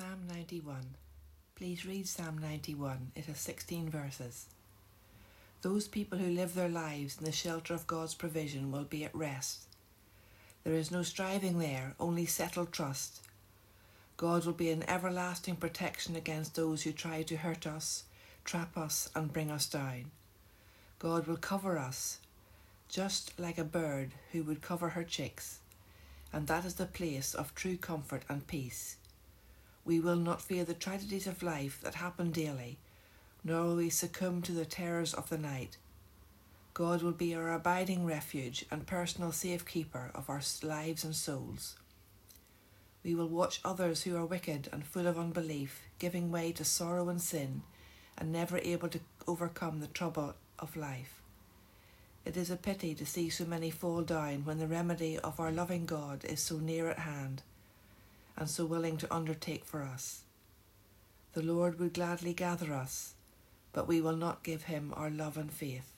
Psalm 91. Please read Psalm 91. It has 16 verses. Those people who live their lives in the shelter of God's provision will be at rest. There is no striving there, only settled trust. God will be an everlasting protection against those who try to hurt us, trap us, and bring us down. God will cover us, just like a bird who would cover her chicks, and that is the place of true comfort and peace. We will not fear the tragedies of life that happen daily, nor will we succumb to the terrors of the night. God will be our abiding refuge and personal safekeeper of our lives and souls. We will watch others who are wicked and full of unbelief, giving way to sorrow and sin, and never able to overcome the trouble of life. It is a pity to see so many fall down when the remedy of our loving God is so near at hand and so willing to undertake for us. The Lord would gladly gather us, but we will not give him our love and faith.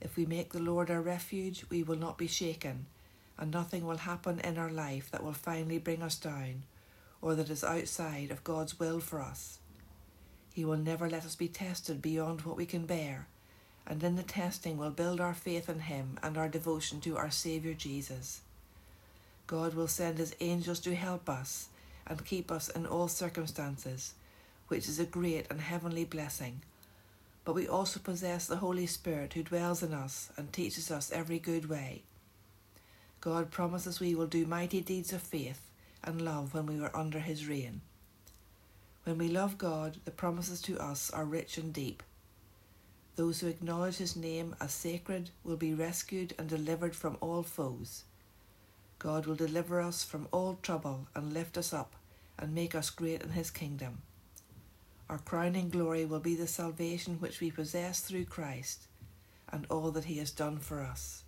If we make the Lord our refuge, we will not be shaken, and nothing will happen in our life that will finally bring us down or that is outside of God's will for us. He will never let us be tested beyond what we can bear, and in the testing will build our faith in Him and our devotion to our Saviour Jesus. God will send His angels to help us and keep us in all circumstances, which is a great and heavenly blessing. But we also possess the Holy Spirit who dwells in us and teaches us every good way. God promises we will do mighty deeds of faith and love when we are under His reign. When we love God, the promises to us are rich and deep. Those who acknowledge His name as sacred will be rescued and delivered from all foes. God will deliver us from all trouble and lift us up and make us great in His kingdom. Our crowning glory will be the salvation which we possess through Christ and all that He has done for us.